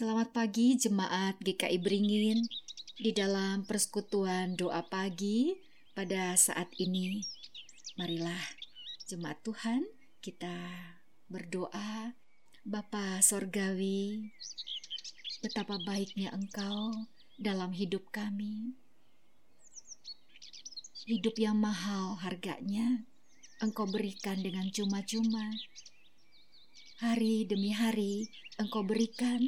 Selamat pagi jemaat GKI Beringin di dalam persekutuan doa pagi pada saat ini. Marilah jemaat Tuhan kita berdoa Bapa Sorgawi betapa baiknya Engkau dalam hidup kami. Hidup yang mahal harganya Engkau berikan dengan cuma-cuma hari demi hari engkau berikan,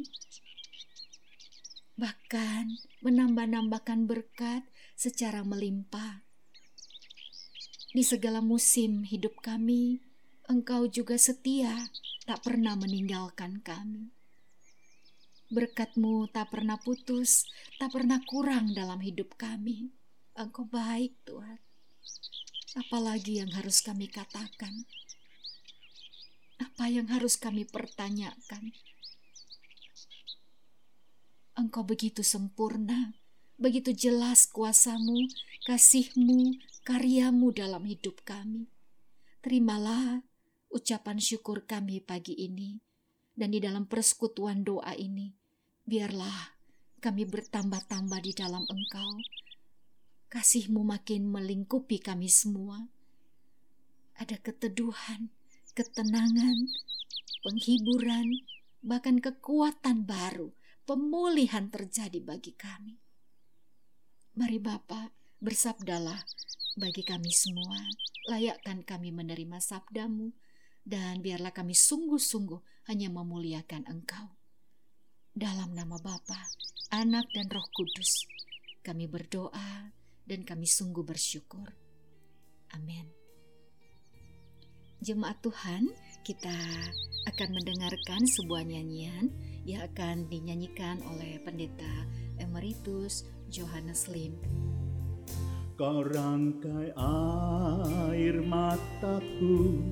bahkan menambah-nambahkan berkat secara melimpah. Di segala musim hidup kami, engkau juga setia, tak pernah meninggalkan kami. Berkatmu tak pernah putus, tak pernah kurang dalam hidup kami. Engkau baik, Tuhan. Apalagi yang harus kami katakan? Apa yang harus kami pertanyakan? Engkau begitu sempurna, begitu jelas kuasamu, kasihmu, karyamu dalam hidup kami. Terimalah ucapan syukur kami pagi ini, dan di dalam persekutuan doa ini, biarlah kami bertambah-tambah di dalam Engkau. Kasihmu makin melingkupi kami semua. Ada keteduhan, ketenangan, penghiburan, bahkan kekuatan baru, pemulihan terjadi bagi kami. Mari Bapa, bersabdalah bagi kami semua, layakkan kami menerima sabdamu, dan biarlah kami sungguh-sungguh hanya memuliakan Engkau. Dalam nama Bapa, Anak dan Roh Kudus, kami berdoa dan kami sungguh bersyukur. Amin. Jemaat Tuhan, kita akan mendengarkan sebuah nyanyian yang akan dinyanyikan oleh Pendeta Emeritus Johannes Lim. Kau rangkai air mataku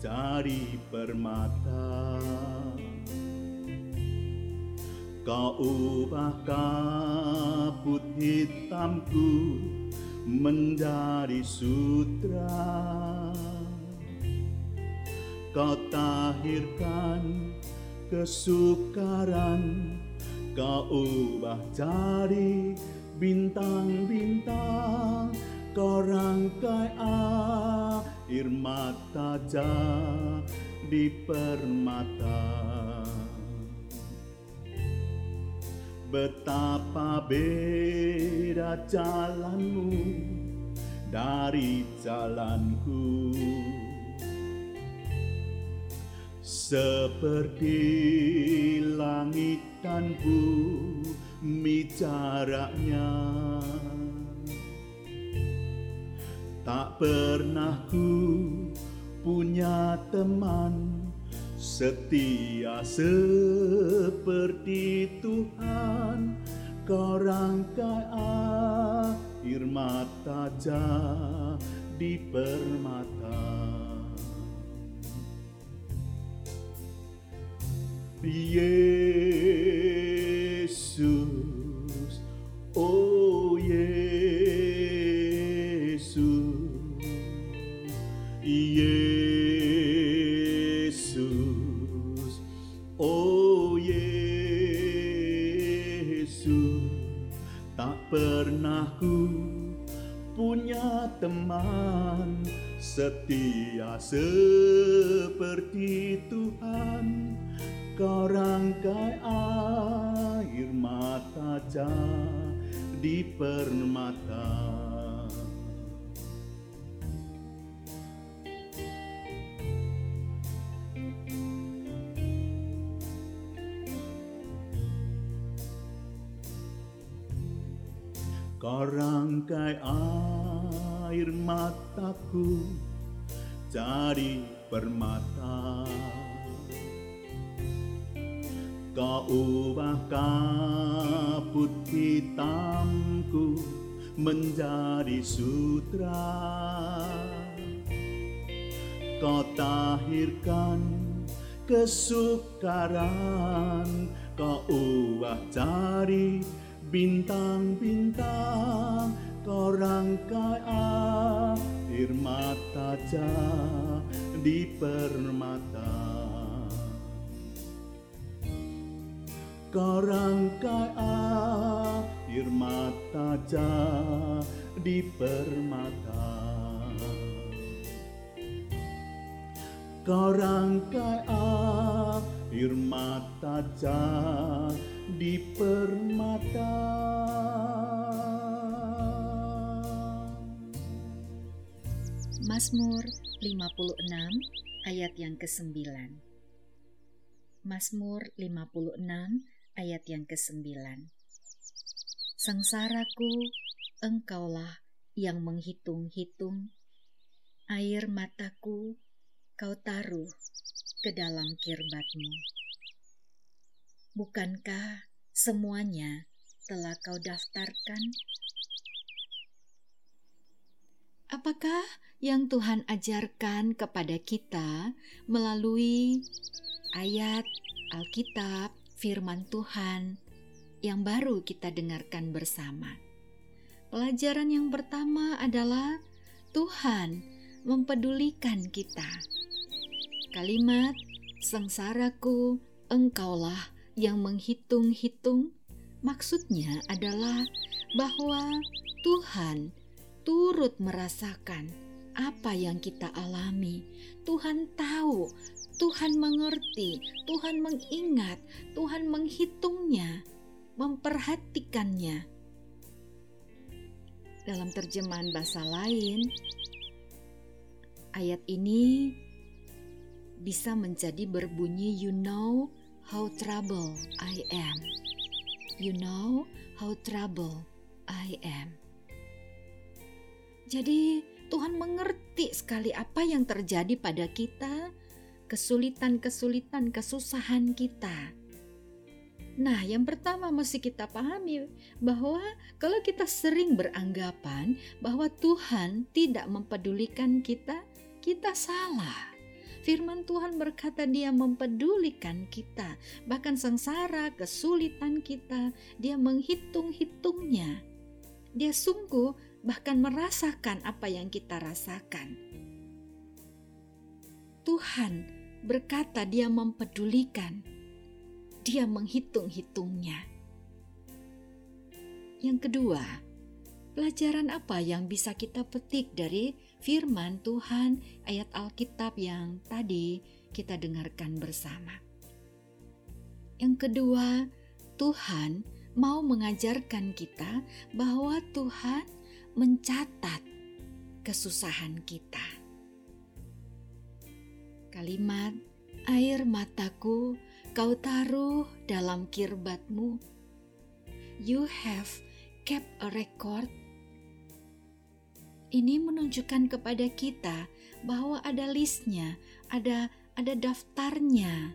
cari permata Kau ubah kabut hitamku menjadi sutra Kau tahirkan kesukaran Kau ubah jadi bintang-bintang. Kau rangkai air mata di permata. Betapa beda jalanmu dari jalanku seperti langit dan bumi jaraknya Tak pernah ku punya teman setia seperti Tuhan. Kau rangkai air mata di permata Yesus, oh Yesus, Yesus, oh Yesus, tak pernah ku punya teman setia Kau rangkai air mataku jadi permata. Kau ubah kabut hitamku menjadi sutra. Kau tahirkan kesukaran Kau ubah cari bintang-bintang Kau rangkai air mata di permata. Kau rangkai air mata di permata. Kau rangkai air mata di permata. Mazmur 56 ayat yang ke-9 Mazmur 56 ayat yang ke-9 Sengsaraku, engkaulah yang menghitung-hitung, air mataku kau taruh ke dalam kirbatmu. Bukankah semuanya telah kau daftarkan? Apakah yang Tuhan ajarkan kepada kita melalui ayat Alkitab, firman Tuhan yang baru kita dengarkan bersama? Pelajaran yang pertama adalah Tuhan mempedulikan kita. Kalimat sengsaraku, engkaulah yang menghitung-hitung, maksudnya adalah bahwa Tuhan turut merasakan apa yang kita alami. Tuhan tahu, Tuhan mengerti, Tuhan mengingat, Tuhan menghitungnya, memperhatikannya. Dalam terjemahan bahasa lain, ayat ini bisa menjadi berbunyi you know how trouble I am. You know how trouble I am. Jadi, Tuhan mengerti sekali apa yang terjadi pada kita, kesulitan-kesulitan, kesusahan kita. Nah, yang pertama mesti kita pahami bahwa kalau kita sering beranggapan bahwa Tuhan tidak mempedulikan kita, kita salah. Firman Tuhan berkata dia mempedulikan kita, bahkan sengsara, kesulitan kita, dia menghitung-hitungnya. Dia sungguh bahkan merasakan apa yang kita rasakan. Tuhan berkata, Dia mempedulikan, Dia menghitung-hitungnya. Yang kedua, pelajaran apa yang bisa kita petik dari firman Tuhan, ayat Alkitab yang tadi kita dengarkan bersama? Yang kedua, Tuhan mau mengajarkan kita bahwa Tuhan mencatat kesusahan kita. Kalimat air mataku kau taruh dalam kirbatmu. You have kept a record. Ini menunjukkan kepada kita bahwa ada listnya, ada ada daftarnya.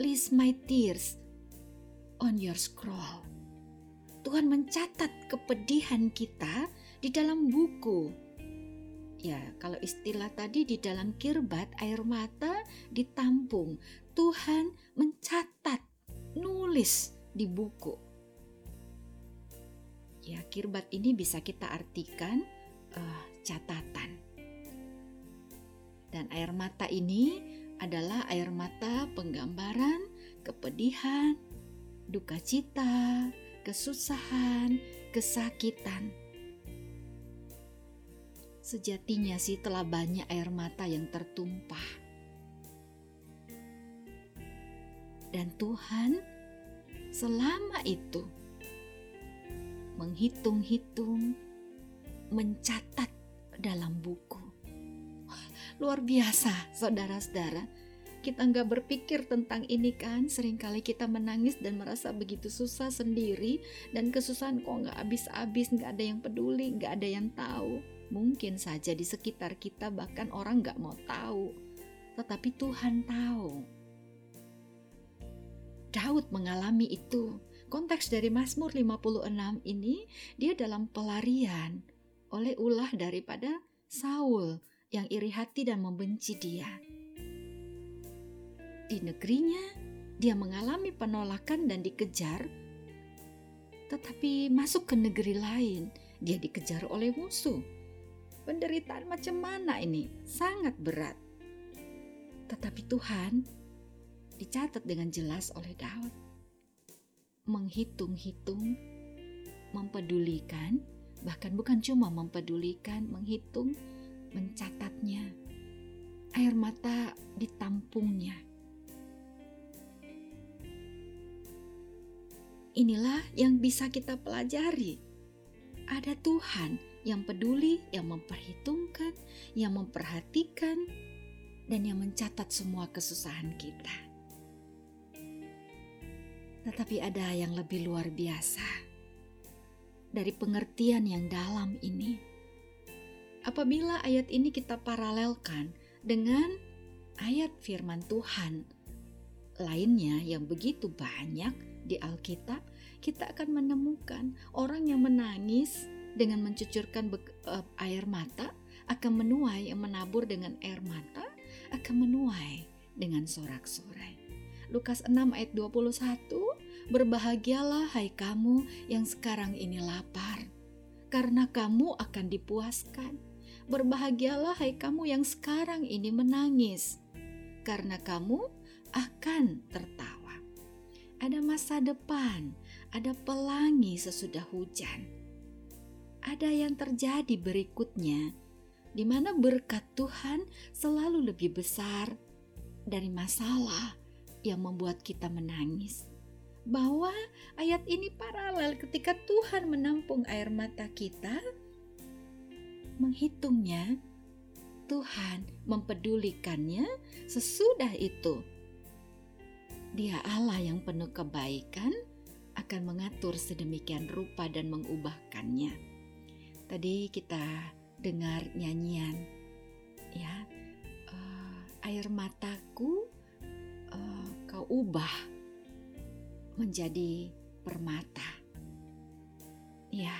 List my tears on your scroll. Tuhan mencatat kepedihan kita di dalam buku. Ya, kalau istilah tadi di dalam kirbat air mata ditampung. Tuhan mencatat, nulis di buku. Ya, kirbat ini bisa kita artikan uh, catatan. Dan air mata ini adalah air mata penggambaran kepedihan, duka cita, kesusahan, kesakitan. Sejatinya sih telah banyak air mata yang tertumpah. Dan Tuhan selama itu menghitung-hitung, mencatat dalam buku. Luar biasa, saudara-saudara. Kita nggak berpikir tentang ini kan sering kali kita menangis dan merasa begitu susah sendiri dan kesusahan kok nggak habis-habis nggak ada yang peduli nggak ada yang tahu. Mungkin saja di sekitar kita bahkan orang nggak mau tahu tetapi Tuhan tahu. Daud mengalami itu konteks dari Mazmur 56 ini dia dalam pelarian oleh ulah daripada Saul yang iri hati dan membenci dia di negerinya, dia mengalami penolakan dan dikejar, tetapi masuk ke negeri lain, dia dikejar oleh musuh. Penderitaan macam mana ini? Sangat berat. Tetapi Tuhan dicatat dengan jelas oleh Daud. Menghitung-hitung, mempedulikan, bahkan bukan cuma mempedulikan, menghitung, mencatatnya. Air mata ditampungnya. Inilah yang bisa kita pelajari. Ada Tuhan yang peduli, yang memperhitungkan, yang memperhatikan, dan yang mencatat semua kesusahan kita. Tetapi ada yang lebih luar biasa dari pengertian yang dalam ini. Apabila ayat ini kita paralelkan dengan ayat firman Tuhan lainnya yang begitu banyak di Alkitab, kita akan menemukan orang yang menangis dengan mencucurkan uh, air mata akan menuai yang menabur dengan air mata akan menuai dengan sorak-sorai. Lukas 6 ayat 21 Berbahagialah hai kamu yang sekarang ini lapar karena kamu akan dipuaskan. Berbahagialah hai kamu yang sekarang ini menangis karena kamu akan tertawa. Ada masa depan, ada pelangi sesudah hujan ada yang terjadi berikutnya, di mana berkat Tuhan selalu lebih besar dari masalah yang membuat kita menangis. Bahwa ayat ini paralel ketika Tuhan menampung air mata kita, menghitungnya, Tuhan mempedulikannya sesudah itu. Dia Allah yang penuh kebaikan akan mengatur sedemikian rupa dan mengubahkannya. Tadi kita dengar nyanyian, ya, uh, air mataku ubah menjadi permata. Ya,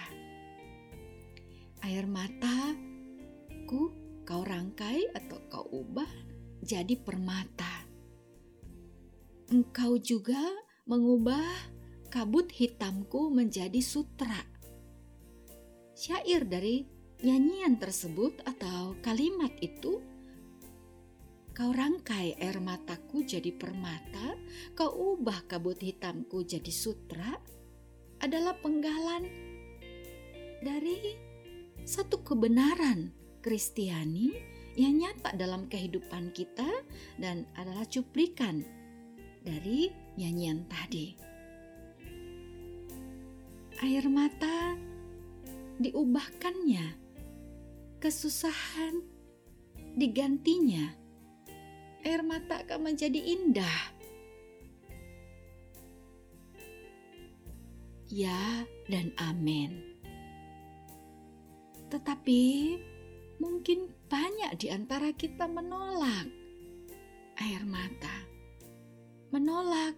air mataku kau rangkai atau kau ubah jadi permata. Engkau juga mengubah kabut hitamku menjadi sutra syair dari nyanyian tersebut atau kalimat itu Kau rangkai air mataku jadi permata, kau ubah kabut hitamku jadi sutra, adalah penggalan dari satu kebenaran Kristiani yang nyata dalam kehidupan kita dan adalah cuplikan dari nyanyian tadi. Air mata diubahkannya, kesusahan digantinya, air mata akan menjadi indah. Ya dan amin. Tetapi mungkin banyak di antara kita menolak air mata, menolak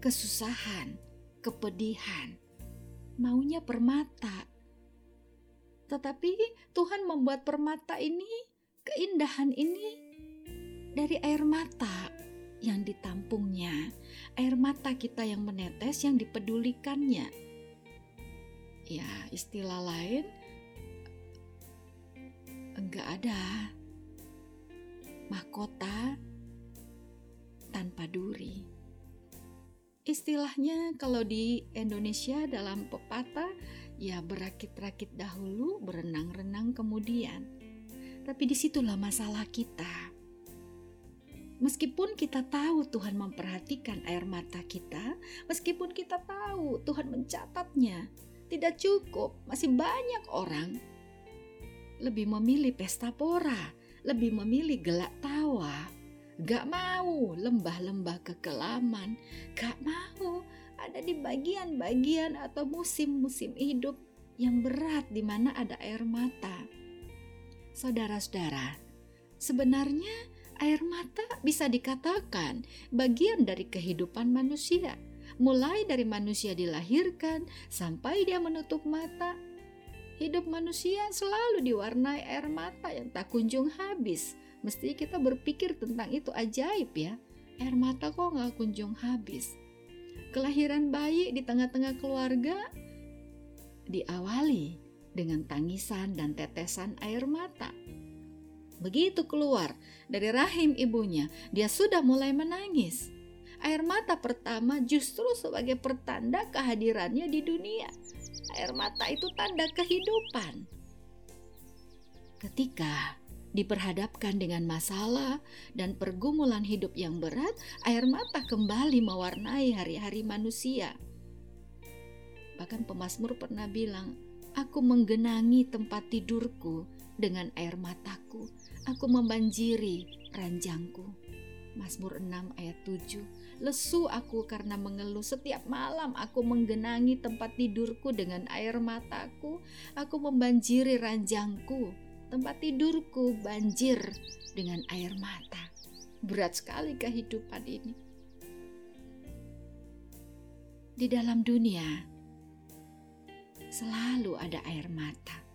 kesusahan, kepedihan, maunya permata, tetapi Tuhan membuat permata ini, keindahan ini dari air mata yang ditampungnya, air mata kita yang menetes yang dipedulikannya. Ya, istilah lain enggak ada mahkota tanpa duri. Istilahnya kalau di Indonesia dalam pepatah Ya berakit-rakit dahulu, berenang-renang kemudian. Tapi di situlah masalah kita. Meskipun kita tahu Tuhan memperhatikan air mata kita, meskipun kita tahu Tuhan mencatatnya, tidak cukup, masih banyak orang lebih memilih pesta pora, lebih memilih gelak tawa, gak mau lembah-lembah kekelaman, gak mau ada di bagian-bagian atau musim-musim hidup yang berat di mana ada air mata. Saudara-saudara, sebenarnya air mata bisa dikatakan bagian dari kehidupan manusia. Mulai dari manusia dilahirkan sampai dia menutup mata, hidup manusia selalu diwarnai air mata yang tak kunjung habis. Mesti kita berpikir tentang itu ajaib ya. Air mata kok nggak kunjung habis. Kelahiran bayi di tengah-tengah keluarga diawali dengan tangisan dan tetesan air mata. Begitu keluar dari rahim ibunya, dia sudah mulai menangis. Air mata pertama justru sebagai pertanda kehadirannya di dunia. Air mata itu tanda kehidupan. Ketika diperhadapkan dengan masalah dan pergumulan hidup yang berat, air mata kembali mewarnai hari-hari manusia. Bahkan pemazmur pernah bilang, "Aku menggenangi tempat tidurku dengan air mataku, aku membanjiri ranjangku." Mazmur 6 ayat 7 Lesu aku karena mengeluh. Setiap malam aku menggenangi tempat tidurku dengan air mataku. Aku membanjiri ranjangku. Tempat tidurku banjir dengan air mata. Berat sekali kehidupan ini. Di dalam dunia selalu ada air mata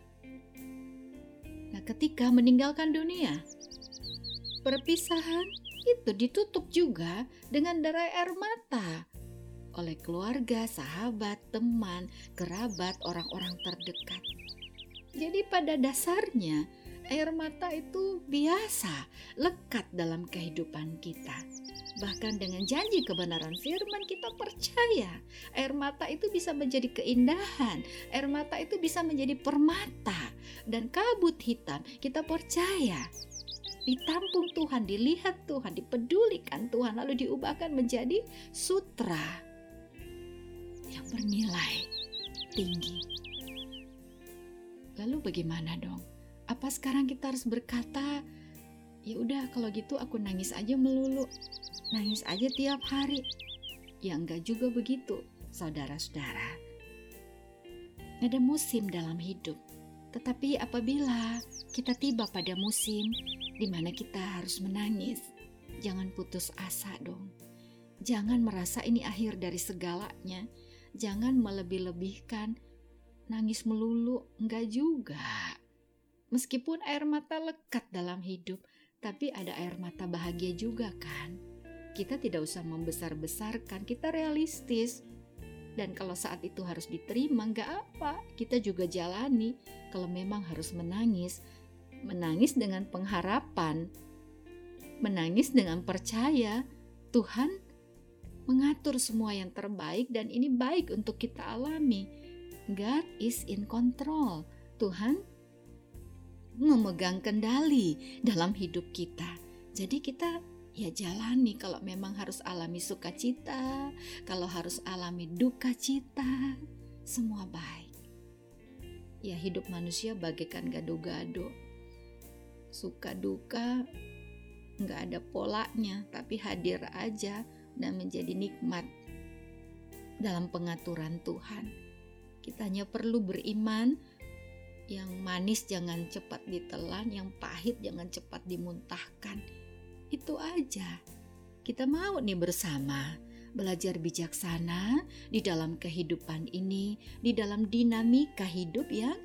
ketika meninggalkan dunia Perpisahan itu ditutup juga dengan derai air mata oleh keluarga, sahabat, teman, kerabat, orang-orang terdekat. Jadi pada dasarnya air mata itu biasa lekat dalam kehidupan kita. Bahkan dengan janji kebenaran firman kita percaya air mata itu bisa menjadi keindahan, air mata itu bisa menjadi permata dan kabut hitam. Kita percaya ditampung Tuhan, dilihat Tuhan, dipedulikan Tuhan, lalu diubahkan menjadi sutra yang bernilai tinggi. Lalu bagaimana dong? Apa sekarang kita harus berkata, ya udah kalau gitu aku nangis aja melulu, nangis aja tiap hari? Ya enggak juga begitu, saudara-saudara. Ada musim dalam hidup, tetapi apabila kita tiba pada musim di mana kita harus menangis, jangan putus asa dong. Jangan merasa ini akhir dari segalanya. Jangan melebih-lebihkan nangis melulu, enggak juga. Meskipun air mata lekat dalam hidup, tapi ada air mata bahagia juga kan. Kita tidak usah membesar-besarkan, kita realistis. Dan kalau saat itu harus diterima, enggak apa, kita juga jalani. Kalau memang harus menangis, menangis dengan pengharapan, menangis dengan percaya Tuhan mengatur semua yang terbaik dan ini baik untuk kita alami. God is in control. Tuhan memegang kendali dalam hidup kita. Jadi kita ya jalani kalau memang harus alami sukacita, kalau harus alami duka cita, semua baik. Ya hidup manusia bagaikan gado-gado suka duka nggak ada polanya tapi hadir aja dan menjadi nikmat dalam pengaturan Tuhan kita hanya perlu beriman yang manis jangan cepat ditelan yang pahit jangan cepat dimuntahkan. Itu aja. Kita mau nih bersama belajar bijaksana di dalam kehidupan ini, di dalam dinamika hidup yang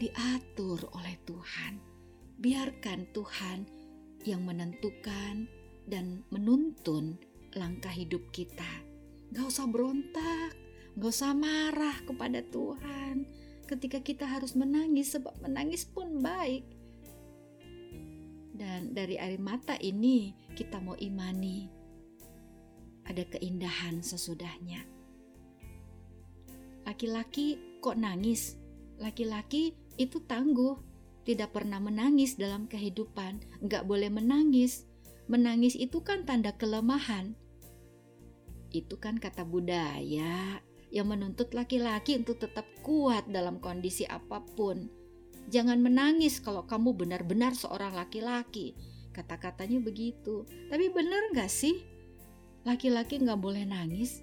diatur oleh Tuhan. Biarkan Tuhan yang menentukan dan menuntun langkah hidup kita. Gak usah berontak, gak usah marah kepada Tuhan ketika kita harus menangis sebab menangis pun baik. Dan dari air mata ini kita mau imani ada keindahan sesudahnya. Laki-laki kok nangis? Laki-laki itu tangguh, tidak pernah menangis dalam kehidupan, nggak boleh menangis. Menangis itu kan tanda kelemahan. Itu kan kata budaya yang menuntut laki-laki untuk tetap kuat dalam kondisi apa pun. Jangan menangis kalau kamu benar-benar seorang laki-laki. Kata-katanya begitu. Tapi benar nggak sih? Laki-laki nggak boleh nangis.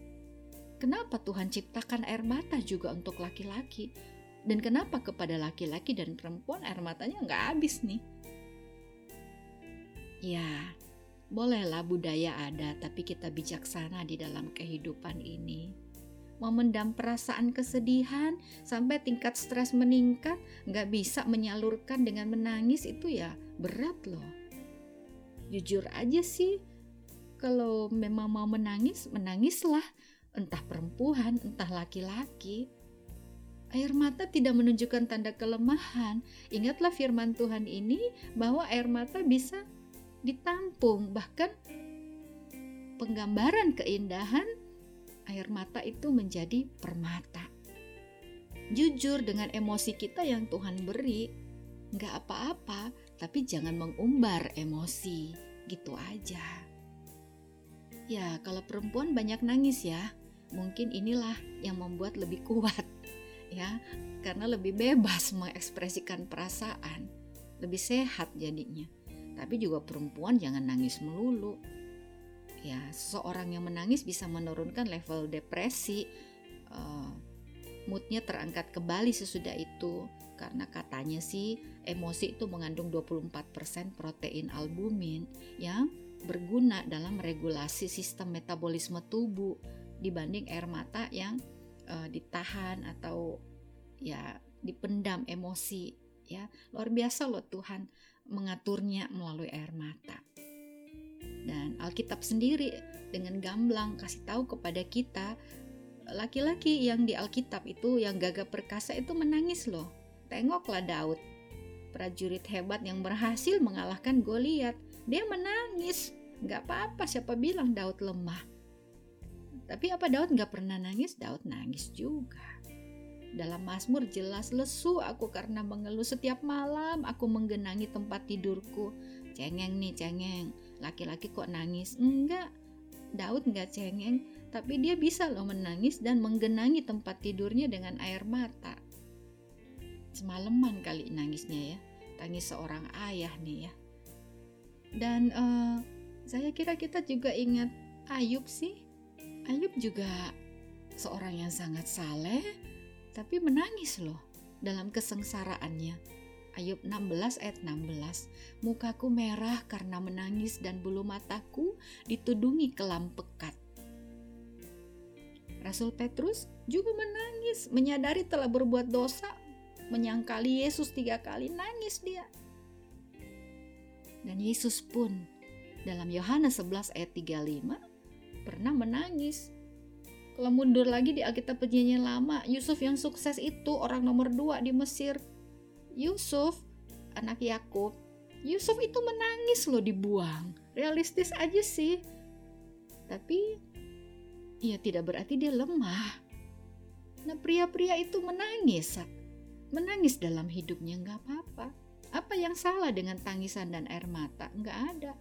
Kenapa Tuhan ciptakan air mata juga untuk laki-laki? Dan kenapa kepada laki-laki dan perempuan air matanya nggak habis nih? Ya, bolehlah budaya ada, tapi kita bijaksana di dalam kehidupan ini. Memendam perasaan kesedihan sampai tingkat stres meningkat, nggak bisa menyalurkan dengan menangis itu ya berat loh. Jujur aja sih, kalau memang mau menangis, menangislah. Entah perempuan, entah laki-laki Air mata tidak menunjukkan tanda kelemahan. Ingatlah firman Tuhan ini bahwa air mata bisa ditampung, bahkan penggambaran keindahan, air mata itu menjadi permata. Jujur dengan emosi kita yang Tuhan beri, nggak apa-apa, tapi jangan mengumbar emosi, gitu aja. Ya, kalau perempuan banyak nangis ya, mungkin inilah yang membuat lebih kuat, ya, karena lebih bebas mengekspresikan perasaan, lebih sehat jadinya. Tapi juga perempuan jangan nangis melulu. Ya, seseorang yang menangis bisa menurunkan level depresi, uh, moodnya terangkat kembali sesudah itu karena katanya sih emosi itu mengandung 24% protein albumin yang berguna dalam regulasi sistem metabolisme tubuh dibanding air mata yang uh, ditahan atau ya dipendam emosi ya luar biasa loh Tuhan mengaturnya melalui air mata. Dan Alkitab sendiri dengan gamblang kasih tahu kepada kita laki-laki yang di Alkitab itu yang gagah perkasa itu menangis loh. Tengoklah Daud, prajurit hebat yang berhasil mengalahkan Goliat. Dia menangis. Gak apa-apa siapa bilang Daud lemah. Tapi apa Daud gak pernah nangis? Daud nangis juga. Dalam Mazmur jelas lesu aku karena mengeluh setiap malam aku menggenangi tempat tidurku. Cengeng nih cengeng, laki-laki kok nangis? Enggak, Daud enggak cengeng, tapi dia bisa loh menangis dan menggenangi tempat tidurnya dengan air mata. Semalaman kali nangisnya ya, tangis seorang ayah nih ya. Dan uh, saya kira kita juga ingat Ayub sih. Ayub juga seorang yang sangat saleh, tapi menangis loh dalam kesengsaraannya. Ayub 16 ayat 16 Mukaku merah karena menangis dan bulu mataku ditudungi kelam pekat. Rasul Petrus juga menangis, menyadari telah berbuat dosa, menyangkali Yesus tiga kali, nangis dia. Dan Yesus pun dalam Yohanes 11 ayat 35 pernah menangis kalau mundur lagi di Alkitab Perjanjian Lama, Yusuf yang sukses itu orang nomor dua di Mesir. Yusuf, anak Yakub, Yusuf itu menangis loh dibuang. Realistis aja sih. Tapi ya tidak berarti dia lemah. Nah pria-pria itu menangis. Menangis dalam hidupnya nggak apa-apa. Apa yang salah dengan tangisan dan air mata? Nggak ada.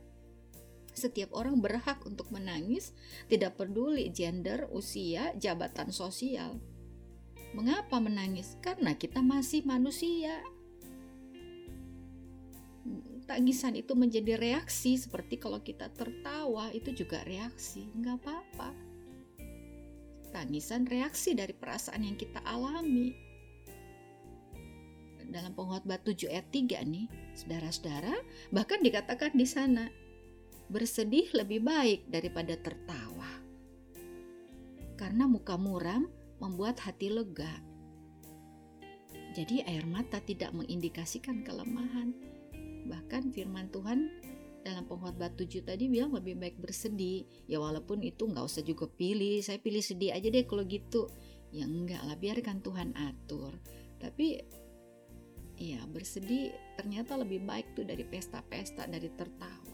Setiap orang berhak untuk menangis, tidak peduli gender, usia, jabatan sosial. Mengapa menangis? Karena kita masih manusia. Tangisan itu menjadi reaksi seperti kalau kita tertawa itu juga reaksi, nggak apa-apa. Tangisan reaksi dari perasaan yang kita alami. Dalam pengkhotbah 7 ayat 3 nih, saudara-saudara, bahkan dikatakan di sana, bersedih lebih baik daripada tertawa. Karena muka muram membuat hati lega. Jadi air mata tidak mengindikasikan kelemahan. Bahkan firman Tuhan dalam pengkhotbah 7 tadi bilang lebih baik bersedih. Ya walaupun itu nggak usah juga pilih, saya pilih sedih aja deh kalau gitu. Ya enggak lah, biarkan Tuhan atur. Tapi ya bersedih ternyata lebih baik tuh dari pesta-pesta, dari tertawa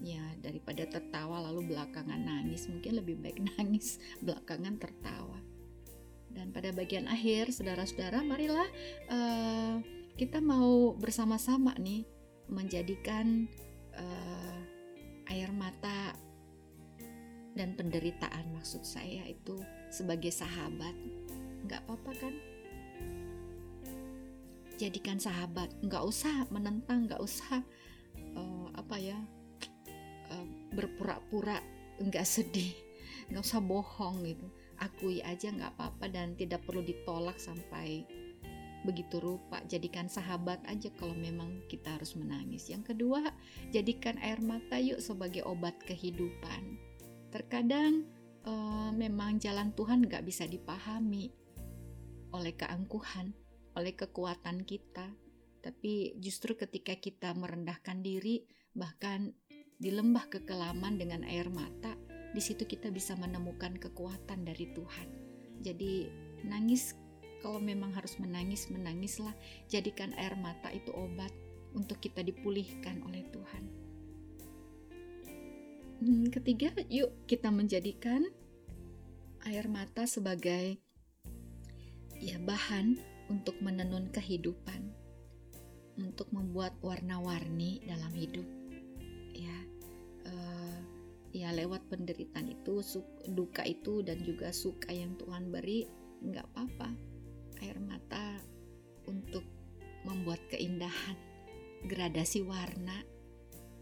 ya daripada tertawa lalu belakangan nangis mungkin lebih baik nangis belakangan tertawa dan pada bagian akhir saudara-saudara marilah uh, kita mau bersama-sama nih menjadikan uh, air mata dan penderitaan maksud saya itu sebagai sahabat. Nggak apa-apa kan? Jadikan sahabat. Nggak usah menentang nggak usah uh, apa ya uh, berpura-pura nggak sedih nggak usah bohong gitu. Akui aja nggak apa-apa dan tidak perlu ditolak sampai begitu rupa jadikan sahabat aja kalau memang kita harus menangis. Yang kedua jadikan air mata yuk sebagai obat kehidupan. Terkadang uh, memang jalan Tuhan nggak bisa dipahami oleh keangkuhan oleh kekuatan kita. Tapi justru ketika kita merendahkan diri bahkan di lembah kekelaman dengan air mata, di situ kita bisa menemukan kekuatan dari Tuhan. Jadi nangis kalau memang harus menangis, menangislah. Jadikan air mata itu obat untuk kita dipulihkan oleh Tuhan. Hmm, ketiga, yuk kita menjadikan air mata sebagai ya bahan untuk menenun kehidupan, untuk membuat warna-warni dalam hidup. Ya, uh, ya lewat penderitaan itu, duka itu dan juga suka yang Tuhan beri, nggak apa-apa. Air mata untuk membuat keindahan, gradasi warna.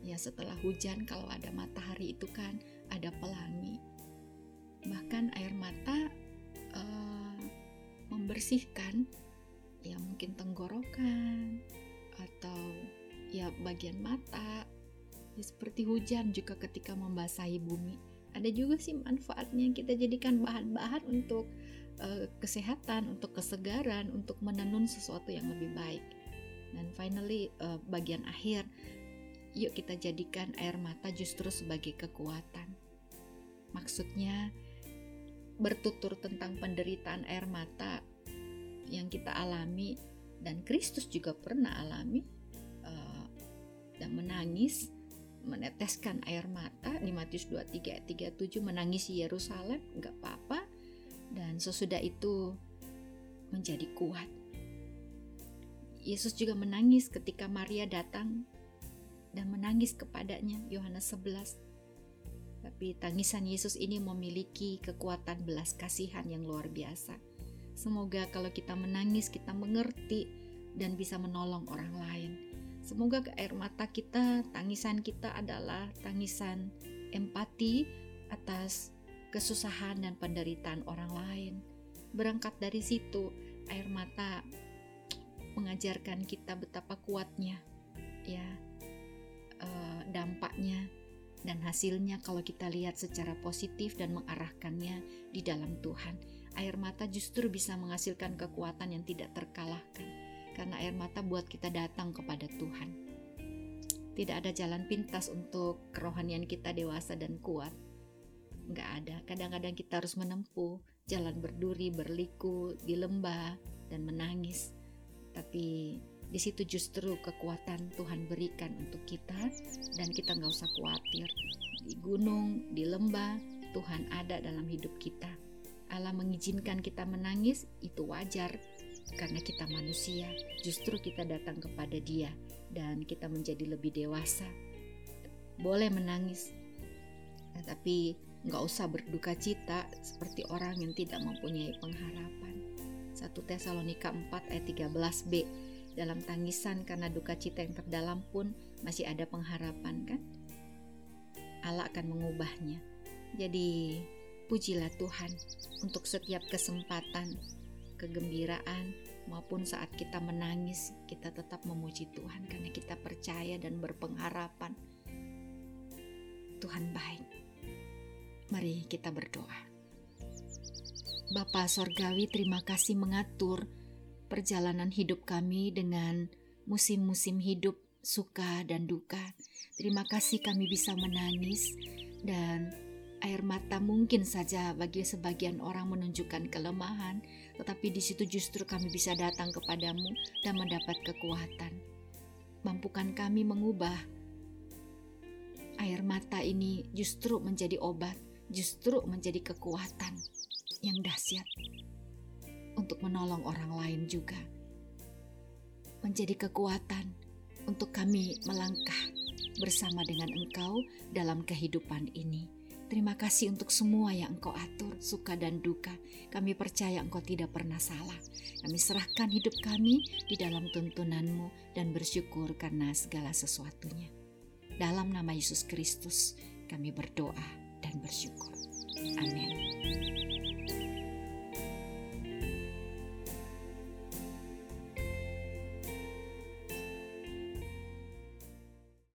Ya setelah hujan kalau ada matahari itu kan ada pelangi. Bahkan air mata uh, membersihkan ya mungkin tenggorokan atau ya bagian mata ya seperti hujan juga ketika membasahi bumi ada juga sih manfaatnya kita jadikan bahan-bahan untuk uh, kesehatan untuk kesegaran untuk menenun sesuatu yang lebih baik. Dan finally uh, bagian akhir yuk kita jadikan air mata justru sebagai kekuatan. Maksudnya bertutur tentang penderitaan air mata yang kita alami dan Kristus juga pernah alami uh, dan menangis meneteskan air mata di Matius 23 ayat 37 menangisi Yerusalem nggak apa-apa dan sesudah itu menjadi kuat. Yesus juga menangis ketika Maria datang dan menangis kepadanya Yohanes 11 tapi tangisan Yesus ini memiliki kekuatan belas kasihan yang luar biasa. Semoga kalau kita menangis, kita mengerti dan bisa menolong orang lain. Semoga ke air mata kita, tangisan kita adalah tangisan empati atas kesusahan dan penderitaan orang lain. Berangkat dari situ, air mata mengajarkan kita betapa kuatnya, ya, eh, dampaknya dan hasilnya kalau kita lihat secara positif dan mengarahkannya di dalam Tuhan air mata justru bisa menghasilkan kekuatan yang tidak terkalahkan karena air mata buat kita datang kepada Tuhan. Tidak ada jalan pintas untuk kerohanian kita dewasa dan kuat. Nggak ada. Kadang-kadang kita harus menempuh jalan berduri, berliku, di lembah, dan menangis. Tapi di situ justru kekuatan Tuhan berikan untuk kita dan kita nggak usah khawatir. Di gunung, di lembah, Tuhan ada dalam hidup kita Allah mengizinkan kita menangis, itu wajar karena kita manusia. Justru kita datang kepada Dia dan kita menjadi lebih dewasa. Boleh menangis, tapi nggak usah berduka cita seperti orang yang tidak mempunyai pengharapan. 1 Tesalonika 4 ayat 13b dalam tangisan karena duka cita yang terdalam pun masih ada pengharapan kan? Allah akan mengubahnya. Jadi Pujilah Tuhan untuk setiap kesempatan, kegembiraan, maupun saat kita menangis, kita tetap memuji Tuhan karena kita percaya dan berpengharapan. Tuhan baik. Mari kita berdoa. Bapa Sorgawi, terima kasih mengatur perjalanan hidup kami dengan musim-musim hidup suka dan duka. Terima kasih kami bisa menangis dan air mata mungkin saja bagi sebagian orang menunjukkan kelemahan, tetapi di situ justru kami bisa datang kepadamu dan mendapat kekuatan. Mampukan kami mengubah air mata ini justru menjadi obat, justru menjadi kekuatan yang dahsyat untuk menolong orang lain juga. Menjadi kekuatan untuk kami melangkah bersama dengan Engkau dalam kehidupan ini. Terima kasih untuk semua yang Engkau atur, suka dan duka. Kami percaya Engkau tidak pernah salah. Kami serahkan hidup kami di dalam tuntunanmu dan bersyukur karena segala sesuatunya. Dalam nama Yesus Kristus kami berdoa dan bersyukur. Amin.